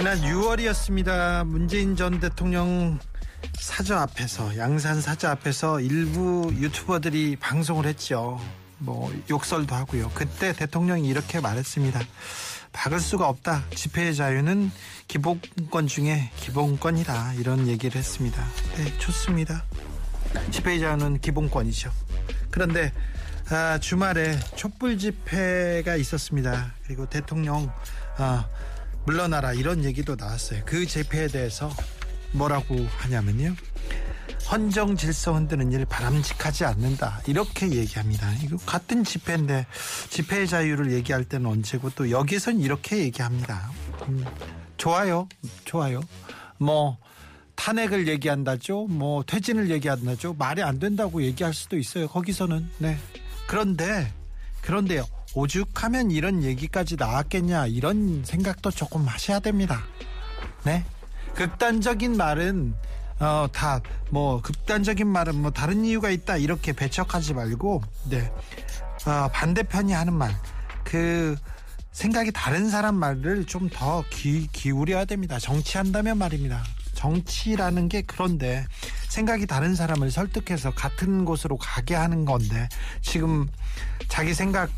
지난 6월이었습니다. 문재인 전 대통령 사저 앞에서 양산 사저 앞에서 일부 유튜버들이 방송을 했죠. 뭐 욕설도 하고요. 그때 대통령이 이렇게 말했습니다. 박을 수가 없다. 집회의 자유는 기본권 중에 기본권이다. 이런 얘기를 했습니다. 네, 좋습니다. 집회의 자유는 기본권이죠. 그런데 아, 주말에 촛불 집회가 있었습니다. 그리고 대통령 아, 물러나라 이런 얘기도 나왔어요. 그 집회에 대해서 뭐라고 하냐면요. 헌정 질서 흔드는 일 바람직하지 않는다. 이렇게 얘기합니다. 이거 같은 집회인데 집회의 자유를 얘기할 때는 언제고 또 여기선 이렇게 얘기합니다. 음, 좋아요. 좋아요. 뭐 탄핵을 얘기한다죠. 뭐 퇴진을 얘기한다죠. 말이 안 된다고 얘기할 수도 있어요. 거기서는. 네. 그런데 그런데요. 오죽하면 이런 얘기까지 나왔겠냐 이런 생각도 조금 하셔야 됩니다. 네. 극단적인 말은 어, 다, 뭐, 극단적인 말은 뭐, 다른 이유가 있다, 이렇게 배척하지 말고, 네. 어, 반대편이 하는 말, 그, 생각이 다른 사람 말을 좀 더 기울여야 됩니다. 정치한다면 말입니다. 정치라는 게 그런데, 생각이 다른 사람을 설득해서 같은 곳으로 가게 하는 건데, 지금 자기 생각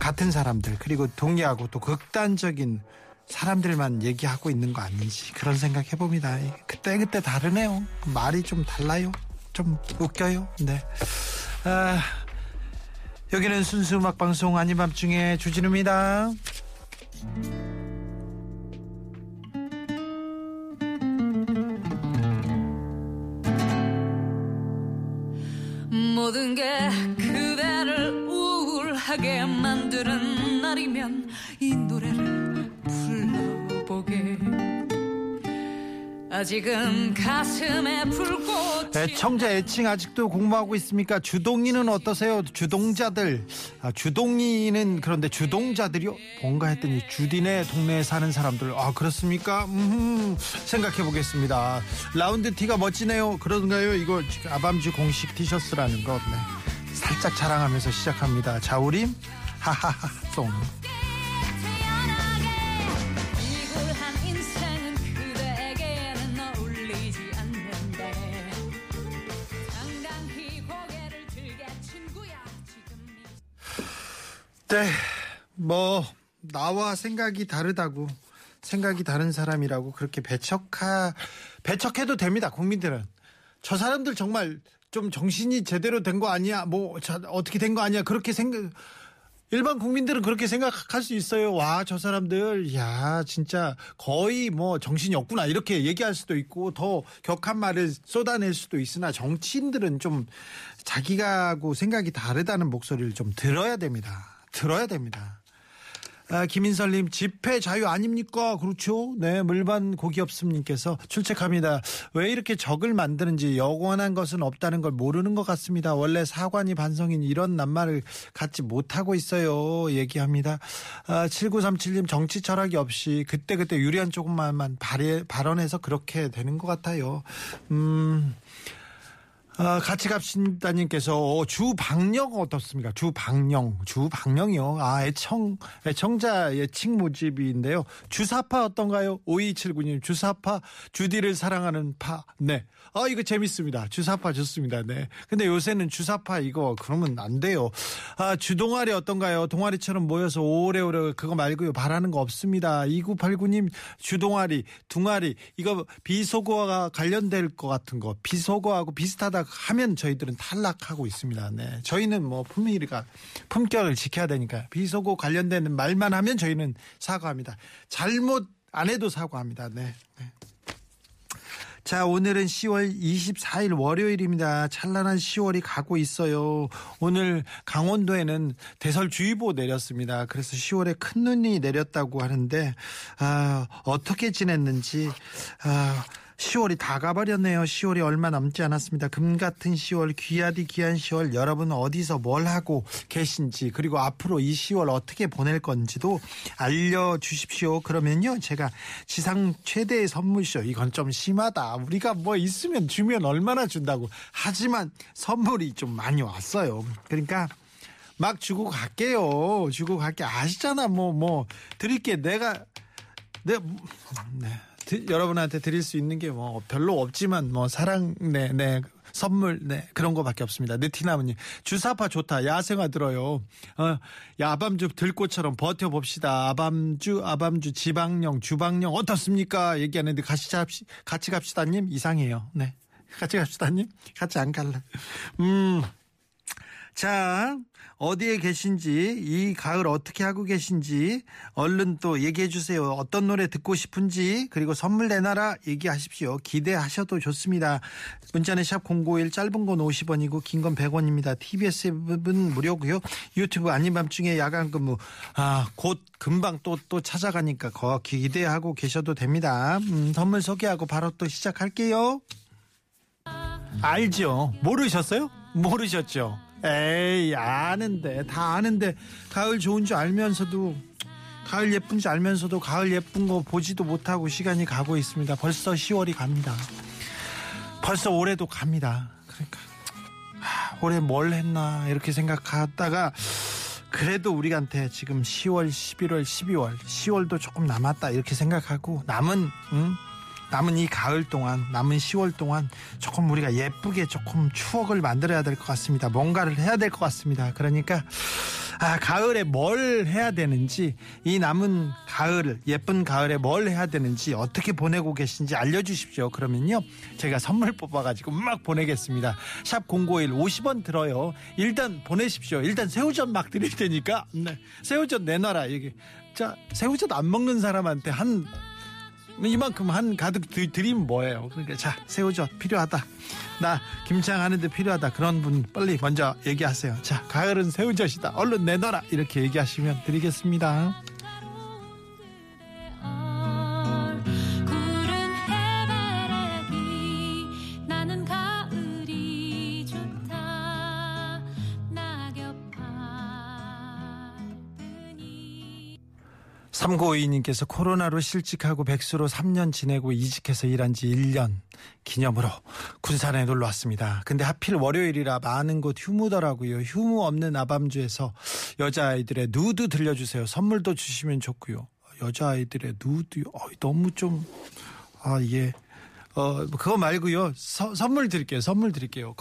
같은 사람들, 그리고 동의하고 또 극단적인 사람들만 얘기하고 있는 거 아닌지 그런 생각 해봅니다. 그때 그때 다르네요. 말이 좀 달라요. 좀 웃겨요. 네. 아, 여기는 순수 음악 방송 아닌 밤중에 주진우입니다. 모든 게 하게 만드는 날이면 이 노래를 불러보게 아직은 가슴에 불꽃이 애청자 애칭 아직도 공부하고 있습니까? 주동이는 어떠세요? 주동자들. 아, 주동이는 그런데 주동자들이요? 뭔가 했더니 주디네 동네에 사는 사람들. 아, 그렇습니까? 음, 생각해 보겠습니다. 라운드 티가 멋지네요. 그런가요? 이거 아밤주 공식 티셔츠라는 거. 네. 살짝 자랑하면서 시작합니다. 자우림, 하하하, 송. 이굴한 인생은 그대에게는 어울리지 않는데 당당히 고개를 들게 친구야 지금 이 네, 뭐 나와 생각이 다르다고 생각이 다른 사람이라고 그렇게 배척하 배척해도 됩니다. 국민들은 저 사람들 정말 좀 정신이 제대로 된 거 아니야? 뭐 자, 어떻게 된 거 아니야? 그렇게 생각 일반 국민들은 그렇게 생각할 수 있어요. 와, 저 사람들, 야, 진짜 거의 뭐 정신이 없구나. 이렇게 얘기할 수도 있고, 더 격한 말을 쏟아낼 수도 있으나 정치인들은 좀 자기가 하고 생각이 다르다는 목소리를 좀 들어야 됩니다. 들어야 됩니다. 아, 김인설님 집회 자유 아닙니까? 그렇죠. 네, 물반 고기업습님께서 출첵합니다. 왜 이렇게 적을 만드는지 영원한 것은 없다는 걸 모르는 것 같습니다. 원래 사관이 반성인 이런 낱말을 갖지 못하고 있어요. 얘기합니다. 아, 7937님 정치 철학이 없이 그때 그때 유리한 조금만 발언해서 그렇게 되는 것 같아요. 음. 아, 같이 갑신다님께서 어, 주방령 어떻습니까? 주방령, 주방령이요. 아, 애청, 애청자 예칭 모집인데요. 주사파 어떤가요? 5279님, 주사파, 주디를 사랑하는 파. 네. 아, 이거 재밌습니다. 주사파 좋습니다. 네. 근데 요새는 주사파 이거 그러면 안 돼요. 아, 주동아리 어떤가요? 동아리처럼 모여서 오래오래 그거 말고요. 바라는 거 없습니다. 2989님, 주동아리, 둥아리, 이거 비속어가 관련될 것 같은 거, 비속어하고 비슷하다 하면 저희들은 탈락하고 있습니다. 네. 저희는 뭐 품위가, 품격을 지켜야 되니까 비속어 관련되는 말만 하면 저희는 사과합니다. 잘못 안 해도 사과합니다. 네. 네. 자, 오늘은 10월 24일 월요일입니다. 찬란한 10월이 가고 있어요. 오늘 강원도에는 대설주의보 내렸습니다. 그래서 10월에 큰 눈이 내렸다고 하는데, 아, 어떻게 지냈는지, 아, 10월이 다 가버렸네요. 10월이 얼마 남지 않았습니다. 금 같은 10월, 귀하디 귀한 10월, 여러분 어디서 뭘 하고 계신지, 그리고 앞으로 이 10월 어떻게 보낼 건지도 알려주십시오. 그러면요, 제가 지상 최대의 선물쇼, 이건 좀 심하다. 우리가 뭐 있으면 주면 얼마나 준다고. 하지만 선물이 좀 많이 왔어요. 그러니까, 막 주고 갈게요. 주고 갈게. 아시잖아. 뭐, 뭐, 드릴게. 내가, 내, 네. 드- 여러분한테 드릴 수 있는 게 뭐 별로 없지만 뭐 사랑 네네 선물 네 그런 거밖에 없습니다. 느티나무님 주사파 좋다 야생화 들어요. 어 야밤주 들꽃처럼 버텨 봅시다. 아밤주 아밤주 지방령 주방령 어떻습니까? 얘기하는데 같이 잡시 같이 갑시다님 이상해요. 네 같이 갑시다님 같이 안 갈래. 음. 자, 어디에 계신지, 이 가을 어떻게 하고 계신지, 얼른 또 얘기해 주세요. 어떤 노래 듣고 싶은지, 그리고 선물 내놔라 얘기하십시오. 기대하셔도 좋습니다. 문자는 샵 051, 짧은 건 50원이고, 긴 건 100원입니다. TBS 은 무료고요 유튜브 아닌 밤 중에 야간 근무, 아, 곧 금방 또, 또 찾아가니까 거 기대하고 계셔도 됩니다. 음, 선물 소개하고 바로 또 시작할게요. 알죠? 모르셨어요? 모르셨죠? 에이, 아는데, 다 아는데, 가을 좋은 줄 알면서도, 가을 예쁜 줄 알면서도 가을 예쁜 거 보지도 못하고 시간이 가고 있습니다. 벌써 10월이 갑니다. 벌써 올해도 갑니다. 그러니까, 하, 올해 뭘 했나, 이렇게 생각하다가, 그래도 우리한테 지금 10월, 11월, 12월, 10월도 조금 남았다, 이렇게 생각하고, 남은, 음, 남은 이 가을 동안 남은 10월 동안 조금 우리가 예쁘게 조금 추억을 만들어야 될 것 같습니다. 뭔가를 해야 될 것 같습니다. 그러니까 아 가을에 뭘 해야 되는지 이 남은 가을 예쁜 가을에 뭘 해야 되는지 어떻게 보내고 계신지 알려주십시오. 그러면요 제가 선물 뽑아가지고 막 보내겠습니다. 샵 #051 50원 들어요. 일단 보내십시오. 일단 새우젓 막 드릴 테니까 네. 새우젓 내놔라 이게 자 새우젓 안 먹는 사람한테 한 이만큼 한 가득 드- 드리면 뭐예요? 그러니까 자 새우젓 필요하다. 나 김장 하는데 필요하다. 그런 분 빨리 먼저 얘기하세요. 자 가을은 새우젓이다. 얼른 내놔라. 이렇게 얘기하시면 드리겠습니다. 3952님께서 코로나로 실직하고 백수로 3년 지내고 이직해서 일한 지 1년 기념으로 군산에 놀러 왔습니다. 근데 하필 월요일이라 많은 곳 휴무더라고요. 휴무 없는 아밤주에서 여자아이들의 누드 들려주세요. 선물도 주시면 좋고요. 여자아이들의 누드, 어, 너무 좀, 아, 예. 어, 그거 말고요. 서- 선물 드릴게요. 선물 드릴게요.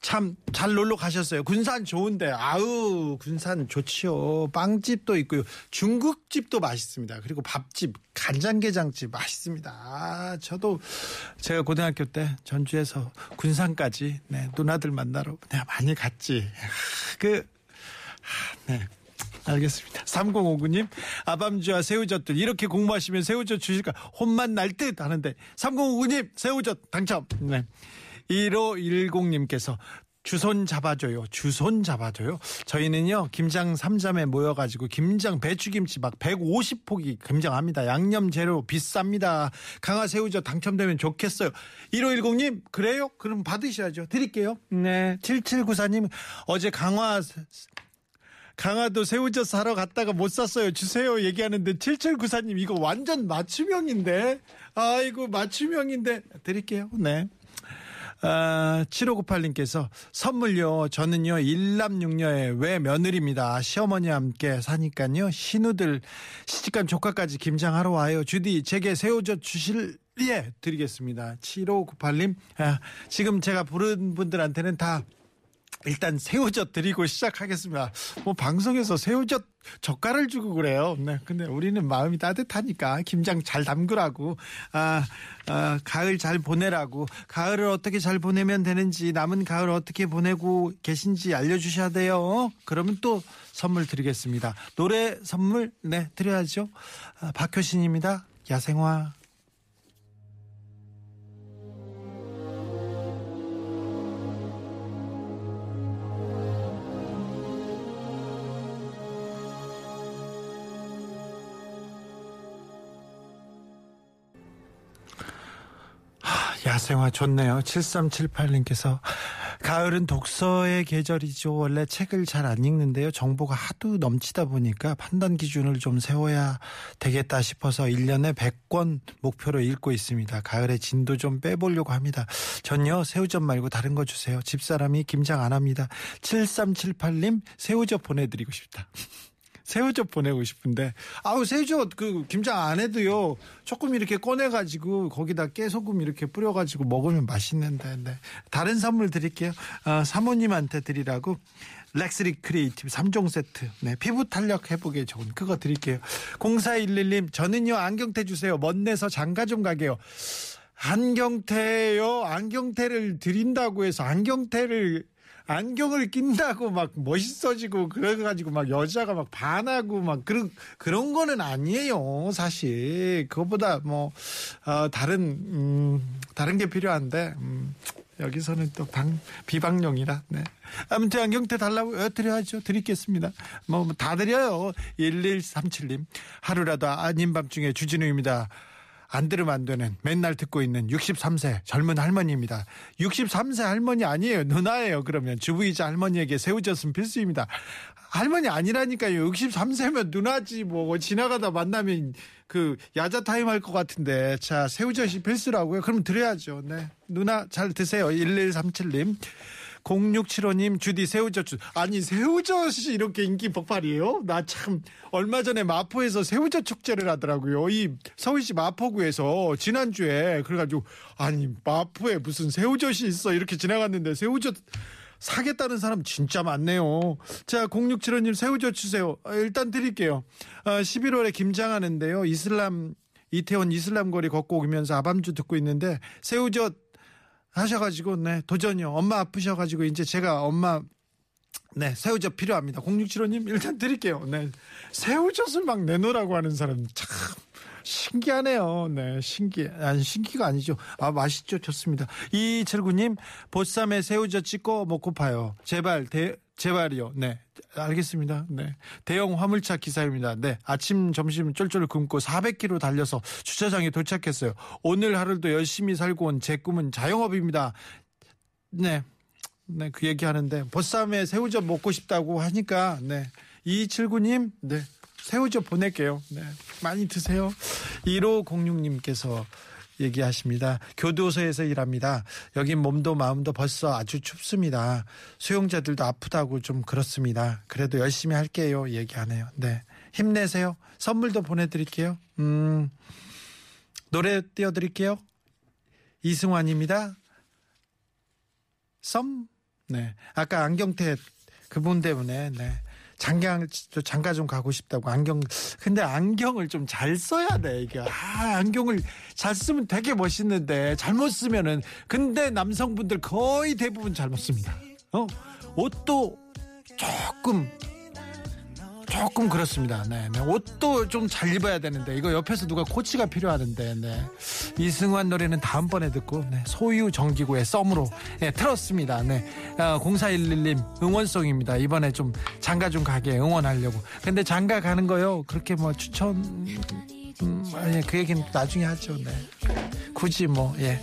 참 잘 놀러 가셨어요. 군산 좋은데. 아우, 군산 좋지요. 빵집도 있고요. 중국집도 맛있습니다. 그리고 밥집, 간장게장집 맛있습니다. 아, 저도 제가 고등학교 때 전주에서 군산까지 네, 누나들 만나러 내가 많이 갔지. 그 하, 네. 알겠습니다. 3059님, 아밤주와 새우젓들 이렇게 공부하시면 새우젓 주실까 혼만 날 듯 하는데 3059님 새우젓 당첨. 네. 1510님께서 주손 잡아줘요. 주손 잡아줘요. 저희는요, 김장 3점에 모여가지고, 김장 배추김치 막 150포기 김장합니다. 양념 재료 비쌉니다. 강화 새우젓 당첨되면 좋겠어요. 1510님, 그래요? 그럼 받으셔야죠. 드릴게요. 네. 7794님, 어제 강화 강화도 새우젓 사러 갔다가 못 샀어요. 주세요. 얘기하는데 7794님 이거 완전 맞춤형인데. 아이고 맞춤형인데 드릴게요. 네. 아, 7598님께서 선물요. 저는요, 일남육녀의 외며느리입니다. 시어머니와 함께 사니까요, 신우들 시집간 조카까지 김장하러 와요. 주디, 제게 새우젓 주실, 예, 드리겠습니다. 7598님, 아, 지금 제가 부른 분들한테는 다 일단 새우젓 드리고 시작하겠습니다. 뭐 방송에서 새우젓 젓갈을 주고 그래요. 네, 근데 우리는 마음이 따뜻하니까 김장 잘 담그라고 아, 아 가을 잘 보내라고 가을을 어떻게 잘 보내면 되는지 남은 가을 어떻게 보내고 계신지 알려 주셔야 돼요. 그러면 또 선물 드리겠습니다. 노래 선물 네 드려야죠. 아, 박효신입니다. 야생화. 생화 좋네요. 7378님께서 가을은 독서의 계절이죠. 원래 책을 잘 안 읽는데요. 정보가 하도 넘치다 보니까 판단 기준을 좀 세워야 되겠다 싶어서 1년에 100권 목표로 읽고 있습니다. 가을에 진도 좀 빼보려고 합니다. 전요 새우젓 말고 다른 거 주세요. 집사람이 김장 안 합니다. 7378님 새우젓 보내드리고 싶다. 새우젓 보내고 싶은데 아우 새우젓 그 김장 안 해도요. 조금 이렇게 꺼내가지고 거기다 깨소금 이렇게 뿌려가지고 먹으면 맛있는데 네. 다른 선물 드릴게요. 어, 사모님한테 드리라고 렉스리 크리에이티브 3종 세트. 네, 피부 탄력 회복에 좋은 그거 드릴게요. 0411님 저는요 안경테 주세요. 먼 데서 장가 좀 가게요. 안경테요. 안경테를 드린다고 해서 안경테를 안경을 낀다고 막 멋있어지고 그래가지고 막 여자가 막 반하고 막 그런 그런 거는 아니에요 사실. 그것보다 뭐 어, 다른 음, 다른 게 필요한데 음, 여기서는 또 방, 비방용이라 네. 아무튼 안경테 달라고 어, 드려야죠. 드리겠습니다. 뭐 다 드려요. 1137님. 하루라도 아닌 밤중에 주진우입니다 안 들으면 안 되는 맨날 듣고 있는 63세 젊은 할머니입니다. 63세 할머니 아니에요. 누나예요. 그러면 주부이자 할머니에게 새우젓은 필수입니다. 할머니 아니라니까요. 63세면 누나지 뭐 지나가다 만나면 그 야자 타임 할 것 같은데 자 새우젓이 필수라고요. 그럼 드려야죠. 네 누나 잘 드세요. 1137님. 0675님 주디 새우젓 주 아니 새우젓이 이렇게 인기 폭발이에요? 나 참 얼마 전에 마포에서 새우젓 축제를 하더라고요. 이 서울시 마포구에서 지난주에 그래가지고 아니 마포에 무슨 새우젓이 있어 이렇게 지나갔는데 새우젓 사겠다는 사람 진짜 많네요. 자, 0675님 새우젓 주세요. 아, 일단 드릴게요. 아, 11월에 김장하는데요. 이슬람 이태원 이슬람 거리 걷고 오면서 아밤주 듣고 있는데 새우젓 하셔가지고 네 도전이요. 엄마 아프셔가지고 이제 제가 엄마 네 새우젓 필요합니다. 0675님 일단 드릴게요. 네 새우젓을 막 내놓으라고 하는 사람 참 신기하네요. 네 신기 아니 신기가 아니죠. 아 맛있죠. 좋습니다. 이철구님 보쌈에 새우젓 찍고 먹고 파요. 제발 대 제발이요. 네. 알겠습니다. 네. 대형 화물차 기사입니다. 네. 아침, 점심 쫄쫄 굶고 400km 달려서 주차장에 도착했어요. 오늘 하루도 열심히 살고 온 제 꿈은 자영업입니다. 네. 네. 그 얘기 하는데, 보쌈에 새우젓 먹고 싶다고 하니까, 네. 2279님, 네. 새우젓 보낼게요. 네. 많이 드세요. 1506님께서 얘기하십니다. 교도소에서 일합니다. 여긴 몸도 마음도 벌써 아주 춥습니다. 수용자들도 아프다고 좀 그렇습니다. 그래도 열심히 할게요. 얘기하네요. 네. 힘내세요. 선물도 보내드릴게요. 음, 노래 띄워드릴게요. 이승환입니다. 썸? 네. 아까 안경태 그분 때문에, 네. 장경 장가 좀 가고 싶다고 안경 근데 안경을 좀 잘 써야 돼 이게. 아 안경을 잘 쓰면 되게 멋있는데 잘못 쓰면은. 근데 남성분들 거의 대부분 잘못 씁니다. 어? 옷도 조금 조금 그렇습니다. 네, 네. 옷도 좀 잘 입어야 되는데 이거 옆에서 누가 코치가 필요하는데 네. 이승환 노래는 다음번에 듣고 네. 소유 정기구의 썸으로 네, 틀었습니다. 네. 아, 0411님 응원송입니다. 이번에 좀 장가 좀 가게 응원하려고. 근데 장가 가는 거요. 그렇게 뭐 추천 음, 아니 그 얘기는 나중에 하죠. 네. 굳이 뭐 예.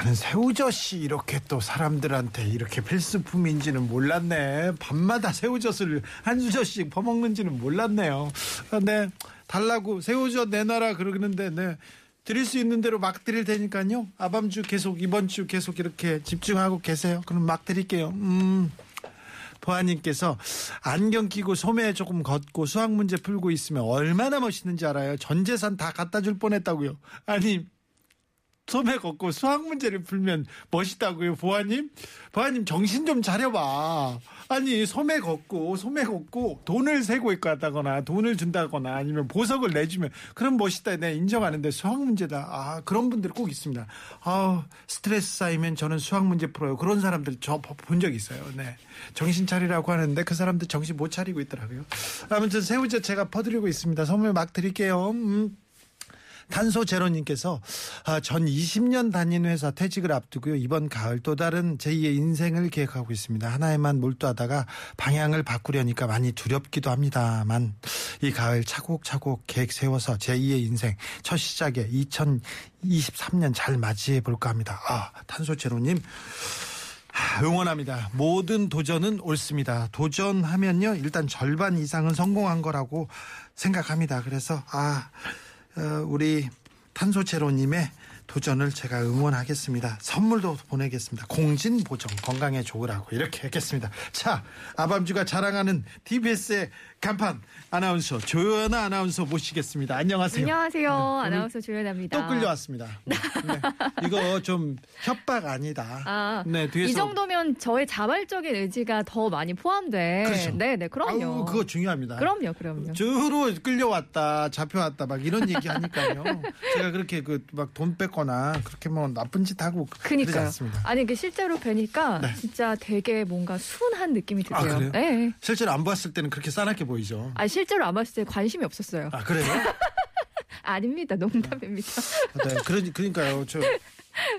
나는 새우젓이 이렇게 또 사람들한테 이렇게 필수품인지는 몰랐네. 밤마다 새우젓을 한 수저씩 퍼먹는지는 몰랐네요. 아, 네. 달라고 새우젓 내놔라 그러는데 네. 드릴 수 있는 대로 막 드릴 테니까요. 아밤주 계속 이번 주 계속 이렇게 집중하고 계세요. 그럼 막 드릴게요. 음. 보아님께서 안경 끼고 소매에 조금 걷고 수학 문제 풀고 있으면 얼마나 멋있는지 알아요. 전 재산 다 갖다 줄 뻔했다고요. 아니 소매 걷고 수학 문제를 풀면 멋있다고요, 보아님? 보아님 정신 좀 차려봐. 아니 소매 걷고 소매 걷고 돈을 세고 있다거나 돈을 준다거나 아니면 보석을 내주면 그럼 멋있다. 네 인정하는데 수학 문제다. 아 그런 분들 꼭 있습니다. 아 스트레스 쌓이면 저는 수학 문제 풀어요. 그런 사람들 저 본 적 있어요. 네 정신 차리라고 하는데 그 사람들 정신 못 차리고 있더라고요. 아무튼 새우젓 제가 퍼드리고 있습니다. 선물 막 드릴게요. 음. 탄소 제로님께서 아, 전 20년 다니는 회사 퇴직을 앞두고요. 이번 가을 또 다른 제2의 인생을 계획하고 있습니다. 하나에만 몰두하다가 방향을 바꾸려니까 많이 두렵기도 합니다만 이 가을 차곡차곡 계획 세워서 제2의 인생 첫 시작에 2023년 잘 맞이해 볼까 합니다. 아, 탄소 제로님 아, 응원합니다. 모든 도전은 옳습니다. 도전하면요, 일단 절반 이상은 성공한 거라고 생각합니다. 그래서, 아, 어, 우리 탄소제로님의 도전을 제가 응원하겠습니다. 선물도 보내겠습니다. 공진 보정 건강에 좋으라고 이렇게 했겠습니다. 자, 아밤주가 자랑하는 TBS의 간판 아나운서 조연아 아나운서 모시겠습니다. 안녕하세요. 안녕하세요. 오늘 아나운서 조연아입니다. 또 끌려왔습니다. 네. 이거 좀 협박 아니다. 아, 네, 뒤에서 이 정도면 저의 자발적인 의지가 더 많이 포함돼. 그렇죠. 네, 네, 그럼요. 아우, 그거 중요합니다. 그럼요, 그럼요. 주로 끌려왔다, 잡혀왔다, 막 이런 얘기 하니까요. 제가 그렇게 그 막 돈 뺏거나 그렇게 뭐 나쁜 짓 하고 그러지. 않습니다. 아니, 그 실제로 뵈니까 네. 진짜 되게 뭔가 순한 느낌이 드세요. 아? 네. 네. 실제로 안 봤을 때는 그렇게 싸납게 보이죠. 아, 실제로 안 봤을 때 관심이 없었어요. 아, 그래요? 아닙니다. 농담입니다. 네, 그러, 그러니까요. 저.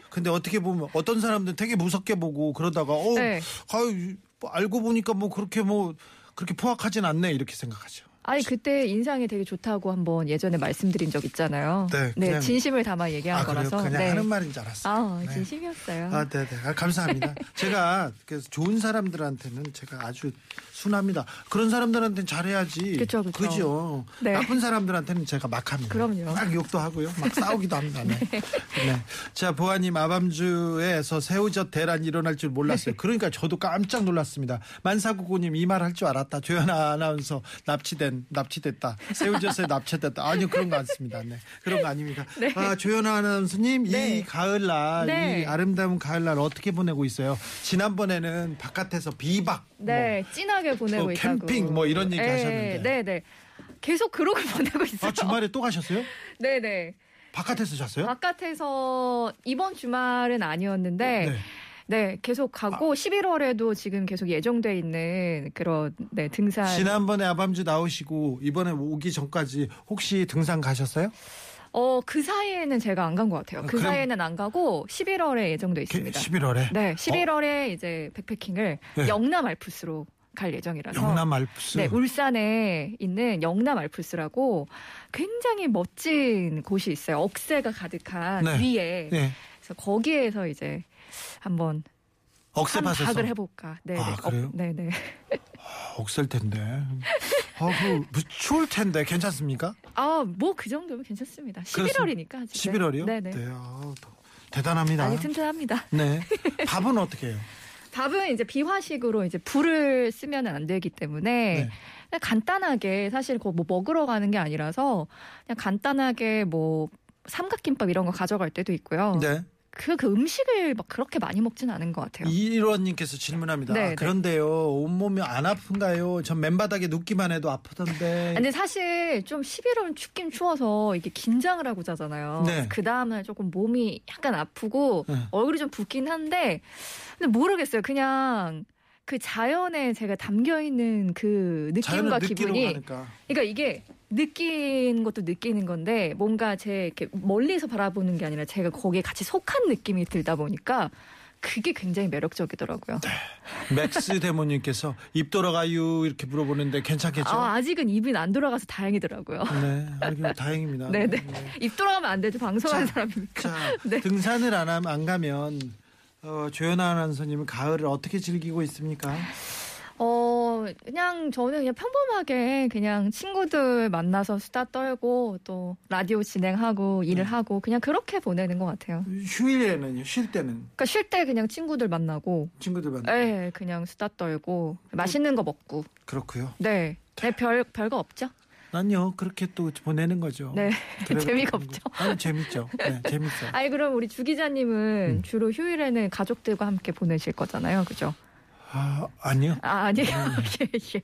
근데 어떻게 보면 어떤 사람들은 되게 무섭게 보고 그러다가, 어, 네. 아유, 뭐 알고 보니까 뭐 그렇게 뭐 그렇게 포악하진 않네 이렇게 생각하죠. 아니, 그때 인상이 되게 좋다고 한번 예전에 말씀드린 적 있잖아요. 네, 그냥- 진심을 담아 얘기한 아? 거라서. 그냥 네. 하는 말인 줄 알았어요. 아, 네. 진심이었어요. 아, 네, 네. 아, 감사합니다. 제가 그래서 좋은 사람들한테는 제가 아주 순합니다. 그런 사람들한테는 잘해야지. 그쵸. 그죠? 네. 나쁜 사람들한테는 제가 막 합니다. 그럼요. 막 욕도 하고요. 막 싸우기도 합니다. 네. 네. 자, 보아님 아밤주에서 새우젓 대란이 일어날 줄 몰랐어요. 그러니까 저도 깜짝 놀랐습니다. 만사구구님 이 말 할 줄 알았다. 조연아 아나운서 납치된, 납치됐다. 새우젓에 납치됐다. 아니요, 그런 거 않습니다. 네. 그런 거 아닙니다. 네. 아, 조연아 아나운서님 네. 이 가을날, 네. 이 아름다운 가을날 어떻게 보내고 있어요? 지난번에는 바깥에서 비박. 네, 진하게 보내고 뭐 있다고. 캠핑 뭐 이런 얘기 네, 하셨는데. 네, 네. 계속 그러고 보내고 뭐. 있어요. 아, 주말에 또 가셨어요? 네, 네. 바깥에서 잤어요? 바깥에서 이번 주말은 아니었는데 네. 네. 계속 가고 11월에도 지금 계속 예정돼 있는 그런 네, 등산 지난번에 아밤주 나오시고 이번에 오기 전까지 혹시 등산 가셨어요? 어, 그 사이에는 제가 안 간 것 같아요. 아, 그 그럼- 사이에는 안 가고 11월에 예정돼 있습니다. 11월에. 네, 11월에 이제 백패킹을 네. 영남 알프스로 갈 예정이라서 영남 알프스. 네, 울산에 있는 영남 알프스라고 굉장히 멋진 곳이 있어요. 억새가 가득한 네. 위에. 네. 그래서 거기에서 이제 한번 억새 밭에서. 한박을 해볼까. 네, 아, 네. 그래요? 네, 네. 아, 억셀 텐데. 아, 그, 뭐 추울 텐데 괜찮습니까? 아, 뭐 그 정도면 괜찮습니다. 11월이니까. 11월이요? 네, 네. 아, 더- 대단합니다. 많이 튼튼합니다. 네. 밥은 어떻게 해요? 밥은 이제 비화식으로 이제 불을 쓰면 안 되기 때문에 네. 간단하게 사실 그거 뭐 먹으러 가는 게 아니라서 그냥 간단하게 뭐 삼각김밥 이런 거 가져갈 때도 있고요. 네. 그, 그 음식을 막 그렇게 많이 먹진 않은 것 같아요. 이일원님께서 질문합니다. 네, 아, 네. 그런데요, 온몸이 안 아픈가요? 전 맨바닥에 눕기만 해도 아프던데. 근데 사실 좀 11월은 춥긴 추워서 이게 긴장을 하고 자잖아요. 네. 그 다음날 조금 몸이 약간 아프고 네. 얼굴이 좀 붓긴 한데 근데 모르겠어요. 그냥 그 자연에 제가 담겨 있는 그 느낌과 기분이. 그러니까 이게 느끼는 것도 느끼는 건데 뭔가 제 이렇게 멀리서 바라보는 게 아니라 제가 거기에 같이 속한 느낌이 들다 보니까 그게 굉장히 매력적이더라고요. 맥스 대모님께서 입 돌아가요 이렇게 물어보는데 괜찮겠죠? 아, 아직은 입이 안 돌아가서 다행이더라고요. 네, 알겠 다행입니다. 네네. 입 돌아가면 안 되죠. 방송하는 자, 사람이니까. 자, 네. 등산을 안, 함- 안 가면 어, 조연아 아나운서님은 가을을 어떻게 즐기고 있습니까? 어, 그냥 저는 그냥 평범하게 그냥 친구들 만나서 수다 떨고 또 라디오 진행하고 일을 하고 그냥 그렇게 보내는 것 같아요. 휴일에는요, 쉴 때는 그러니까 쉴 때 그냥 친구들 만나고, 친구들 만나 네, 그냥 수다 떨고 맛있는 거 먹고, 그렇고요. 네, 네, 별 별거 없죠. 난요 그렇게 또 보내는 거죠. 네, 재미가 좀- 없죠. 아니 재밌죠. 네, 재밌어요. 아니 그럼 우리 주 기자님은 음. 주로 휴일에는 가족들과 함께 보내실 거잖아요, 그죠? 아 아니요 아 아니요, 음. 예, 예.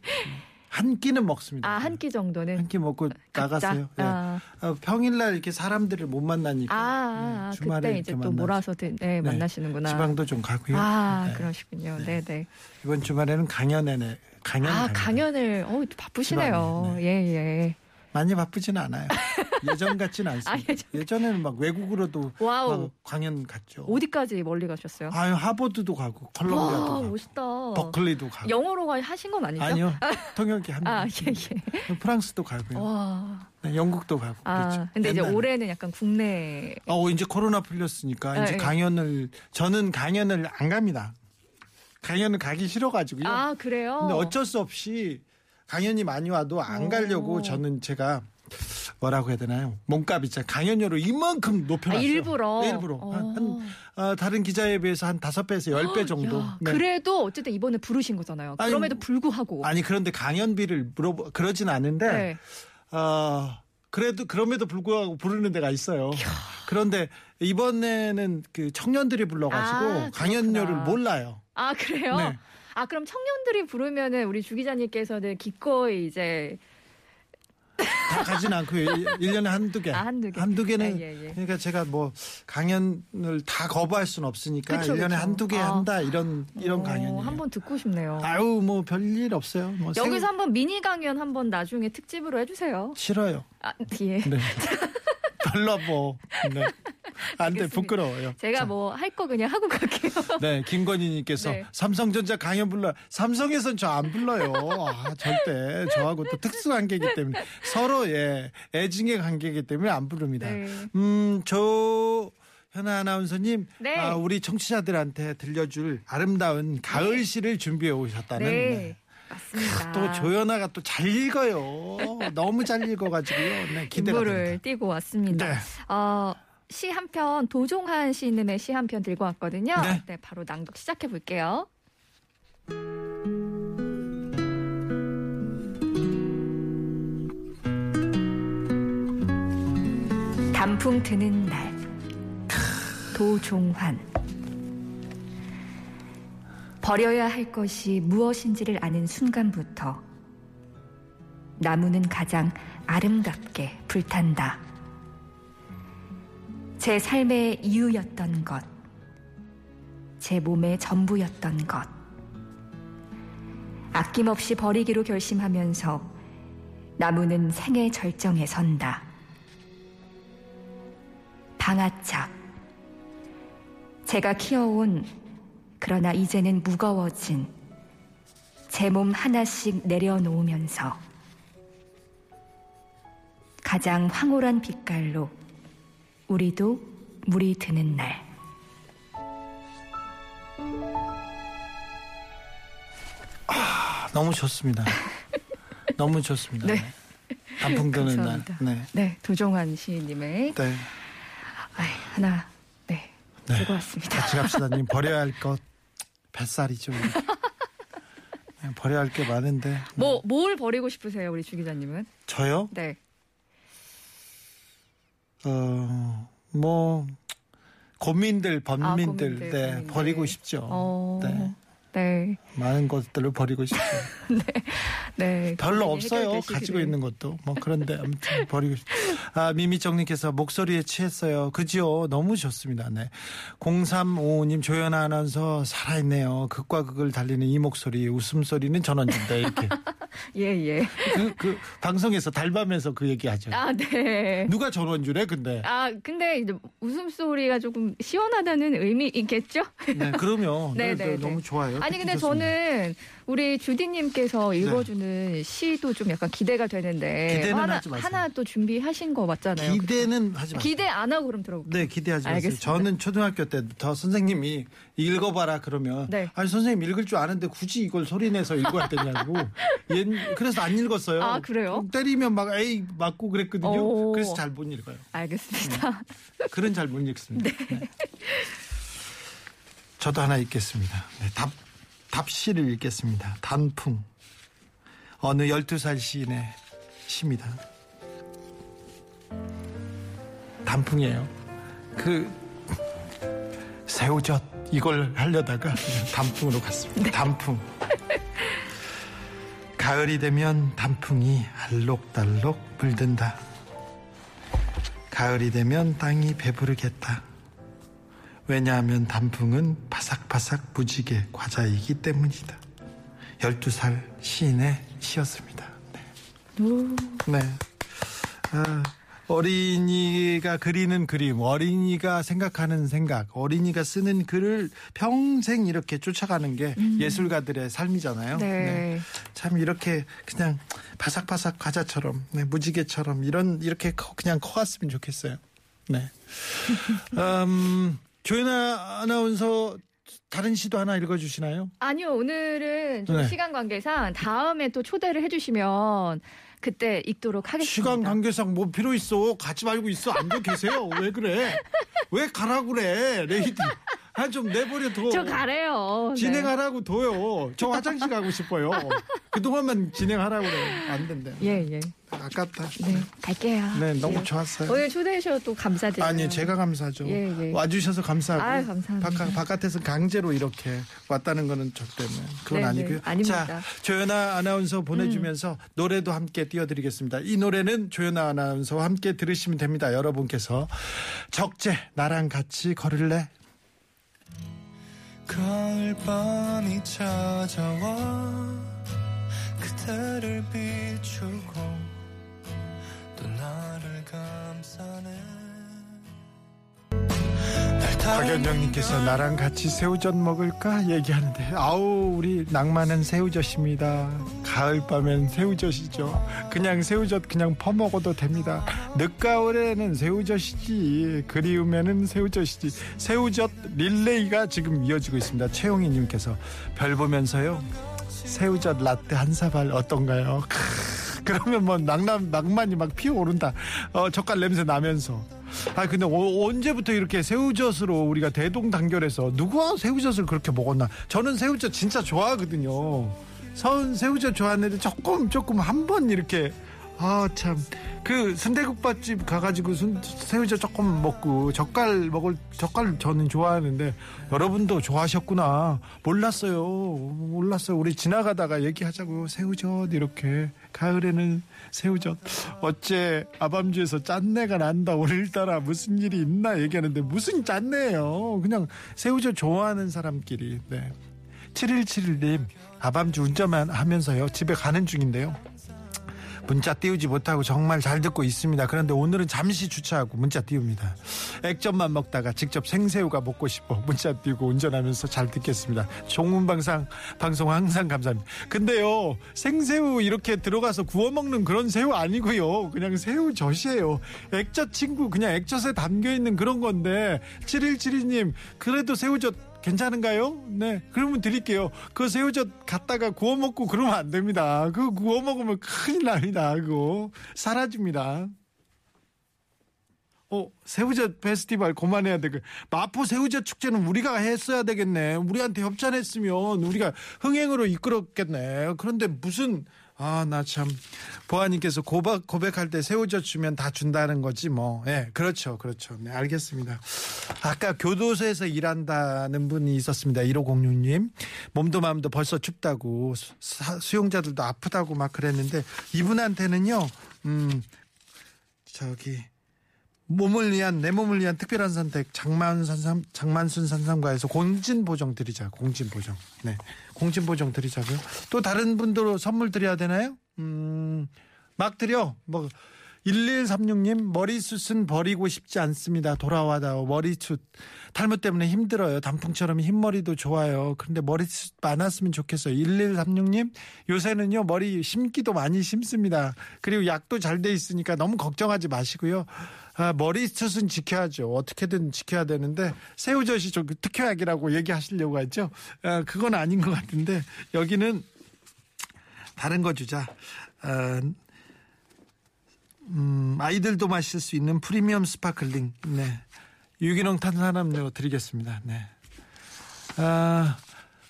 한 끼는 먹습니다. 아 한 끼 정도는 한 끼 먹고 각자? 나가세요. 예. 아, 어, 평일날 이렇게 사람들을 못 만나니까 아, 아, 네, 주말에 그때 이제 또. 몰아서 드- 네, 만나시는구나. 지방도 좀 가고요. 아 네. 그러시군요. 네, 네. 이번 주말에는 강연에 강연 아 강연을 어 바쁘시네요. 지방에, 예, 예. 많이 바쁘지는 않아요. 예전 같지는 않습니다. 아, 예전- 예전 에는 막 외국으로도. 막 강연 갔죠. 어디까지 멀리 가셨어요? 아유 하버드도 가고 컬럼비아도 와, 가고 멋있다. 버클리도 가고 영어로 하신 건 아니죠? 아니요 통역이 합니다. 아, 예, 예. 프랑스도 가고요. 와. 네, 영국도 가고 아, 그렇죠. 근데 이제 옛날에. 올해는 약간 국내 어 이제 코로나 풀렸으니까 아, 이제 예. 강연을 저는 강연을 안 갑니다. 강연을 가기 싫어가지고요. 아, 그래요? 근데 어쩔 수 없이 강연이 많이 와도 안 오. 가려고 저는 제가 뭐라고 해야 되나요? 몸값 있잖아요. 강연료를 이만큼 아, 높여놨어요. 일부러. 네, 일부러. 어. 한, 한, 어, 다른 기자에 비해서 한 다섯 배에서 열 배 정도. 야, 네. 그래도 어쨌든 이번에 부르신 거잖아요. 아니, 그럼에도 불구하고. 아니 그런데 강연비를 물어보 그러진 않은데 네. 어, 그래도 그럼에도 불구하고 부르는 데가 있어요. 그런데 이번에는 그 청년들이 불러가지고 아, 강연료를. 몰라요. 아, 그래요? 네. 아, 그럼 청년들이 부르면은 우리 주 기자님께서는 기꺼이 이제 다 가진 않고요. 1년에 한두 개. 아, 한두 개. 한두 개는 예, 예, 예. 그러니까 제가 뭐 강연을 다 거부할 수는 없으니까 그쵸, 1년에 그쵸. 한두 개 아. 한다 이런 이런 어, 강연이에요. 한번 듣고 싶네요. 아유 뭐 별일 없어요. 뭐 여기서 생- 한번 미니 강연 한번 나중에 특집으로 해 주세요. 싫어요. 아, 예. 네. 별로 뭐. 네. 안 돼. 부끄러워요. 제가 자, 뭐할 거 그냥 하고 갈게요. 네, 김건희님께서 네. 삼성전자 강연 불러. 삼성에선 저 안 불러요. 아, 절대 저하고 또 특수 관계이기 때문에 서로의 애증의 관계이기 때문에 안 부릅니다. 네. 음, 저 현아 아나운서님, 네. 아, 우리 청취자들한테 들려줄 아름다운 가을 시를 준비해 오셨다는. 네. 맞습니다. 또 조연아가 또 잘 읽어요. 너무 잘 읽어가지고요. 네, 기대가 됩니다. 띄고 왔습니다. 네. 어, 시 한 편, 도종환 시인님의 시 한 편 들고 왔거든요. 네. 바로 낭독 시작해 볼게요. 단풍 드는 날 도종환 버려야 할 것이 무엇인지를 아는 순간부터 나무는 가장 아름답게 불탄다. 제 삶의 이유였던 것, 제 몸의 전부였던 것, 아낌없이 버리기로 결심하면서 나무는 생의 절정에 선다. 방아착. 제가 키워온, 그러나 이제는 무거워진 제 몸 하나씩 내려놓으면서 가장 황홀한 빛깔로 우리도 물이 드는 날. 아, 너무 좋습니다. 너무 좋습니다. 네. 단풍 드는 날. 네. 네, 도종환 시인님의 네. 아이, 하나, 네, 네. 들고 왔습니다. 같이 갑시다. 님 버려야 할 것 뱃살이죠. 네, 버려야 할 게 많은데. 뭐, 뭘 버리고 싶으세요, 우리 주 기자님은? 저요? 네. 어, 뭐 고민들, 범민들, 고민들, 네, 고민들. 버리고 싶죠. 어, 네. 네. 많은 것들을 버리고 싶죠. 네. 별로 고민이 없어요. 해결되시기를. 가지고 있는 것도. 뭐 그런데 아무튼 버리고 싶. 아, 미미정님께서 목소리에 취했어요. 그지요? 너무 좋습니다. 네. 0355님 조연아 아나운서 살아있네요. 극과 극을 달리는 이 목소리, 웃음소리는 전원진다. 이렇게. 예, 예. 그, 그 방송에서 달밤에서 그 얘기하죠. 아, 네. 누가 전원주래? 근데. 아, 근데 이제 웃음소리가 조금 시원하다는 의미 있겠죠? 네, 그러면 네, 네, 네, 네, 네. 너무 좋아요. 아니, 근데 좋습니다. 저는 우리 주디님께서 읽어주는 시도 좀 약간 기대가 되는데. 기대는 하나, 하지 마세요. 하나 또 준비하신 거 맞잖아요. 기대는 하지 마세요. 기대 안 하고 그럼 들어볼게요. 네, 기대하지 마세요. 알겠습니다. 저는 초등학교 때부터 선생님이 읽어봐라 그러면 네. 아니 선생님 읽을 줄 아는데 굳이 이걸 소리내서 읽어야 되냐고. 옛- 그래서 안 읽었어요. 아, 그래요? 때리면 막 에이 맞고 그랬거든요. 오. 그래서 잘 못 읽어요. 알겠습니다. 글은 잘 못 읽습니다. 네. 저도 하나 읽겠습니다. 네, 답 답시를 읽겠습니다. 단풍 어느 12살 시인의 시입니다. 단풍이에요. 그 새우젓 이걸 하려다가 단풍으로 갔습니다. 단풍. 가을이 되면 단풍이 알록달록 물든다. 가을이 되면 땅이 배부르겠다. 왜냐하면 단풍은 바삭바삭 무지개 과자이기 때문이다. 12살 시인의 시였습니다. 네. 네. 아, 어린이가 그리는 그림, 어린이가 생각하는 생각, 어린이가 쓰는 글을 평생 이렇게 쫓아가는 게 예술가들의 삶이잖아요. 음. 네. 참 이렇게 그냥 바삭바삭 과자처럼, 네, 무지개처럼 이런 이렇게 커- 그냥 커갔으면 좋겠어요. 네. 음, 조연아 아나운서 다른 시도 하나 읽어주시나요? 아니요, 오늘은 좀 네. 시간 관계상 다음에 또 초대를 해주시면 그때 읽도록 하겠습니다. 시간 관계상 뭐 필요 있어? 가지 말고 있어. 앉아 계세요. 왜 그래? 왜 가라 그래? 레이디. 한좀 내버려 둬. 저 가래요. 네. 진행하라고 둬요. 저 화장실 가고 싶어요. 그동안만 진행하라고 그래. 안 된대. 예, 예. 아깝다. 네, 갈게요. 네, 너무 예. 좋았어요. 오늘 초대해 주셔서 또 감사드려요. 아니, 제가 감사하죠. 예, 예. 와주셔서 감사하고. 아유, 감사합니다. 바깥, 에서 강제로 이렇게 왔다는 거는 저 때문에. 그건 네, 네, 아니고요. 아닙니다. 음. 자, 조연아 아나운서 보내주면서 노래도 함께 띄워드리겠습니다. 이 노래는 조연아 아나운서와 함께 들으시면 됩니다. 여러분께서 적재, 나랑 같이 걸을래? 가을 밤이 찾아와 그대를 비추고 또 나를 감싸네. 날 박연정님께서 나랑 같이 새우젓 먹을까? 얘기하는데 아우 우리 낭만은 새우젓입니다. 가을밤엔 새우젓이죠. 그냥 새우젓 그냥 퍼먹어도 됩니다. 늦가을에는 새우젓이지 그리움에는 새우젓이지. 새우젓 릴레이가 지금 이어지고 있습니다. 최용희님께서 별 보면서요? 새우젓 라떼 한 사발 어떤가요? 크, 그러면 뭐 낭만 낭만이 막 피어오른다. 어, 젓갈 냄새 나면서. 아 근데 어, 언제부터 이렇게 새우젓으로 우리가 대동단결해서 누가 새우젓을 그렇게 먹었나? 저는 새우젓 진짜 좋아하거든요. 선 새우젓 좋아하는데 조금 조금 한 번 이렇게 아 참 그 순대국밥집 가가지고 순, 새우젓 조금 먹고 젓갈 먹을 젓갈 저는 좋아하는데 여러분도 좋아하셨구나 몰랐어요 몰랐어요 우리 지나가다가 얘기하자고 새우젓 이렇게 가을에는 새우젓. 어째 아밤주에서 짠내가 난다. 오늘따라 무슨 일이 있나 얘기하는데 무슨 짠내예요? 그냥 새우젓 좋아하는 사람끼리. 네. 7171님 아밤주 운전만 하면서요. 집에 가는 중인데요 문자 띄우지 못하고 정말 잘 듣고 있습니다. 그런데 오늘은 잠시 주차하고 문자 띄웁니다. 액젓만 먹다가 직접 생새우가 먹고 싶어 문자 띄우고 운전하면서 잘 듣겠습니다. 종문 방상 방송 항상 감사합니다. 근데요 생새우 이렇게 들어가서 구워 먹는 그런 새우 아니고요. 그냥 새우젓이에요. 액젓 친구 그냥 액젓에 담겨 있는 그런 건데 7172님 그래도 새우젓 괜찮은가요? 네. 그러면 드릴게요. 그 새우젓 갖다가 구워 먹고 그러면 안 됩니다. 그거 구워 먹으면 큰일 납니다. 그거 사라집니다. 어, 새우젓 페스티벌 그만해야 돼. 그 마포 새우젓 축제는 우리가 했어야 되겠네. 우리한테 협찬했으면 우리가 흥행으로 이끌었겠네. 그런데 무슨 아, 나 참 보아님께서 고백 고백할 때 새우젓 주면 다 준다는 거지 뭐. 예, 그렇죠, 그렇죠. 네, 알겠습니다. 아까 교도소에서 일한다는 분이 있었습니다. 1506님 몸도 마음도 벌써 춥다고 수용자들도 아프다고 막 그랬는데 이분한테는요, 음, 저기 몸을 위한 내 몸을 위한 특별한 선택 장만순 산 장만순 산삼가에서 공진 보정 드리자 공진 보정 네 공진 보정 드리자고요? 또 다른 분들 선물 드려야 되나요? 음 막 드려. 뭐 1136님 머리숱은 버리고 싶지 않습니다. 돌아와다 머리숱. 탈모 때문에 힘들어요. 단풍처럼 흰머리도 좋아요. 그런데 머리숱 많았으면 좋겠어요. 1136님 요새는요 머리 심기도 많이 심습니다. 그리고 약도 잘 돼 있으니까 너무 걱정하지 마시고요. 아, 머리숱은 지켜야죠. 어떻게든 지켜야 되는데 새우젓이 좀 특효약이라고 얘기하시려고 하죠. 아, 그건 아닌 것 같은데 여기는 다른 거 주자. 아, 음, 아이들도 마실 수 있는 프리미엄 스파클링. 네. 유기농 탄산음료 드리겠습니다. 네. 아,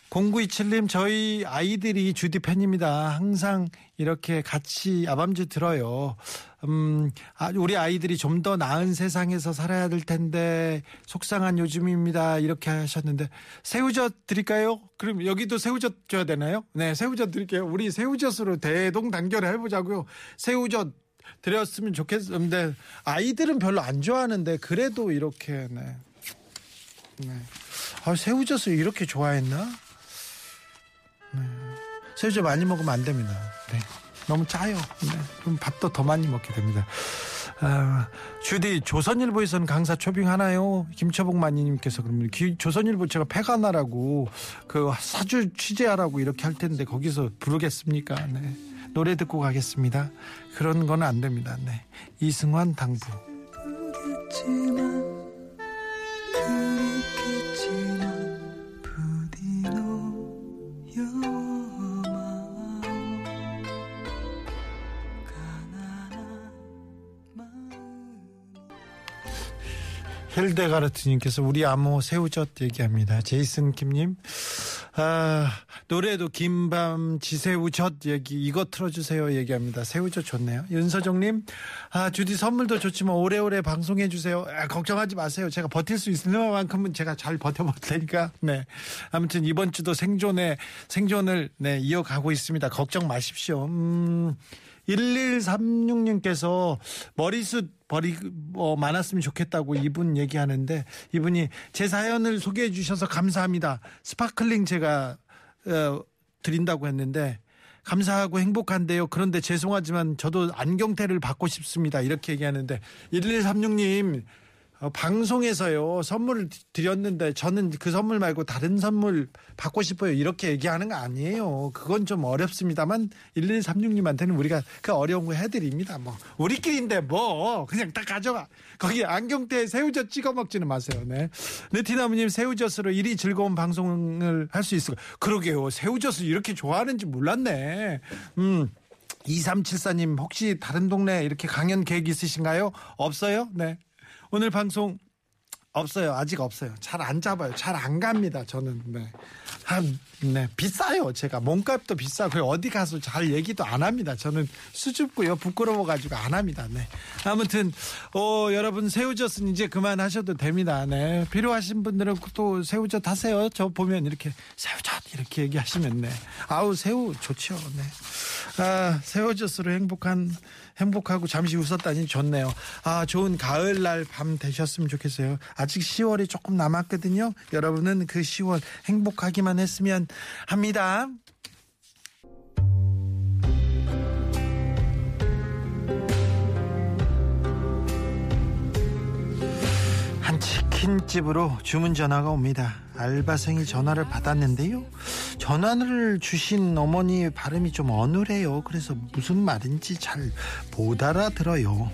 0927님, 저희 아이들이 주디 팬입니다. 항상 이렇게 같이 아밤주 들어요. 음, 아, 우리 아이들이 좀 더 나은 세상에서 살아야 될 텐데, 속상한 요즘입니다. 이렇게 하셨는데, 새우젓 드릴까요? 그럼 여기도 새우젓 줘야 되나요? 네, 새우젓 드릴게요. 우리 새우젓으로 대동단결을 해보자고요. 새우젓 드렸으면 좋겠는데, 아이들은 별로 안 좋아하는데, 그래도 이렇게, 네. 네. 아, 새우젓을 이렇게 좋아했나? 새우젓 많이 먹으면 안 됩니다. 네. 너무 짜요. 네. 그럼 밥도 더 많이 먹게 됩니다. 아, 주디 조선일보에서는 강사 초빙 하나요? 김철복 마니님께서 그러면 기- 조선일보 제가 패가 나라고 그 사주 취재하라고 이렇게 할 텐데 거기서 부르겠습니까? 네. 노래 듣고 가겠습니다. 그런 건 안 됩니다. 네. 이승환 당부. 힐데가르트님께서 우리 암호 새우젓 얘기합니다. 제이슨 김님, 아, 노래도 김밤 지새우젓 얘기, 이거 틀어주세요 얘기합니다. 새우젓 좋네요. 윤서정님, 아, 주디 선물도 좋지만 오래오래 방송해 주세요. 아, 걱정하지 마세요. 제가 버틸 수 있는 만큼은 제가 잘 버텨볼 테니까. 네. 아무튼 이번 주도 생존에, 생존을, 네, 이어가고 있습니다. 걱정 마십시오. 음, 1136님께서 머리숱 버리 어, 많았으면 좋겠다고 이분 얘기하는데 이분이 제 사연을 소개해 주셔서 감사합니다. 스파클링 제가 어, 드린다고 했는데 감사하고 행복한데요. 그런데 죄송하지만 저도 안경테를 받고 싶습니다. 이렇게 얘기하는데 1136님 어, 방송에서요 선물을 드- 드렸는데 저는 그 선물 말고 다른 선물 받고 싶어요. 이렇게 얘기하는 거 아니에요. 그건 좀 어렵습니다만 1136님한테는 우리가 그 어려운 거 해드립니다. 뭐 우리끼리인데 뭐 그냥 다 가져가. 거기 안경테에 새우젓 찍어 먹지는 마세요. 네. 네티나무님 새우젓으로 일이 즐거운 방송을 할 수 있을 거. 그러게요. 새우젓을 이렇게 좋아하는지 몰랐네. 음 2374님 혹시 다른 동네 이렇게 강연 계획 있으신가요? 없어요? 네. 오늘 방송 없어요. 아직 없어요. 잘 안 잡아요. 잘 안 갑니다. 저는 네. 한, 네. 비싸요. 제가 몸값도 비싸고 어디 가서 잘 얘기도 안 합니다. 저는 수줍고요. 부끄러워 가지고 안 합니다. 네. 아무튼 어 여러분 새우젓은 이제 그만하셔도 됩니다. 네. 필요하신 분들은 또 새우젓 하세요. 저 보면 이렇게 새우젓 이렇게 얘기하시면 네. 아우 새우 좋죠. 네. 아, 새우젓으로 행복한 행복하고 잠시 웃었다니 좋네요. 아, 좋은 가을날 밤 되셨으면 좋겠어요. 아직 10월이 조금 남았거든요. 여러분은 그 10월 행복하기만 했으면 합니다. 치킨집으로 주문 전화가 옵니다. 알바생이 전화를 받았는데요. 전화를 주신 어머니 발음이 좀 어눌해요. 그래서 무슨 말인지 잘 못 알아들어요.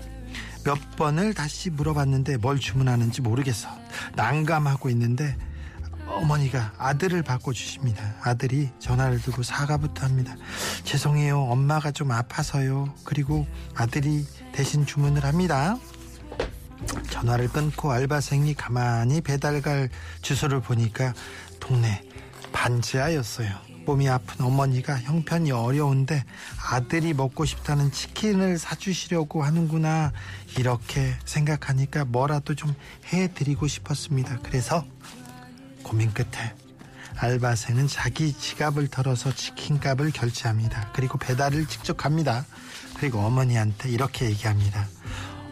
몇 번을 다시 물어봤는데 뭘 주문하는지 모르겠어. 난감하고 있는데 어머니가 아들을 바꿔주십니다. 아들이 전화를 들고 사과부터 합니다. 죄송해요. 엄마가 좀 아파서요. 그리고 아들이 대신 주문을 합니다. 전화를 끊고 알바생이 가만히 배달 갈 주소를 보니까 동네 반지하였어요. 몸이 아픈 어머니가 형편이 어려운데 아들이 먹고 싶다는 치킨을 사주시려고 하는구나 이렇게 생각하니까 뭐라도 좀 해드리고 싶었습니다. 그래서 고민 끝에 알바생은 자기 지갑을 털어서 치킨값을 결제합니다. 그리고 배달을 직접 갑니다. 그리고 어머니한테 이렇게 얘기합니다.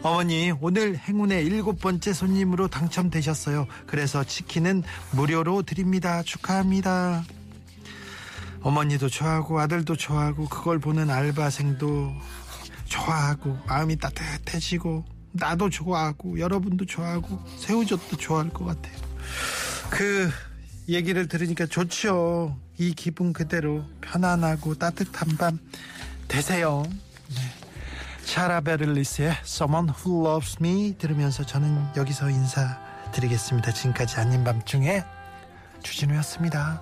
어머니 오늘 행운의 일곱 번째 손님으로 당첨되셨어요. 그래서 치킨은 무료로 드립니다. 축하합니다. 어머니도 좋아하고 아들도 좋아하고 그걸 보는 알바생도 좋아하고 마음이 따뜻해지고 나도 좋아하고 여러분도 좋아하고 새우젓도 좋아할 것 같아요. 그 얘기를 들으니까 좋죠. 이 기분 그대로 편안하고 따뜻한 밤 되세요. 네. 샤라베를리스의 Someone Who Loves Me 들으면서 저는 여기서 인사드리겠습니다. 지금까지 아닌 밤중에 주진우였습니다.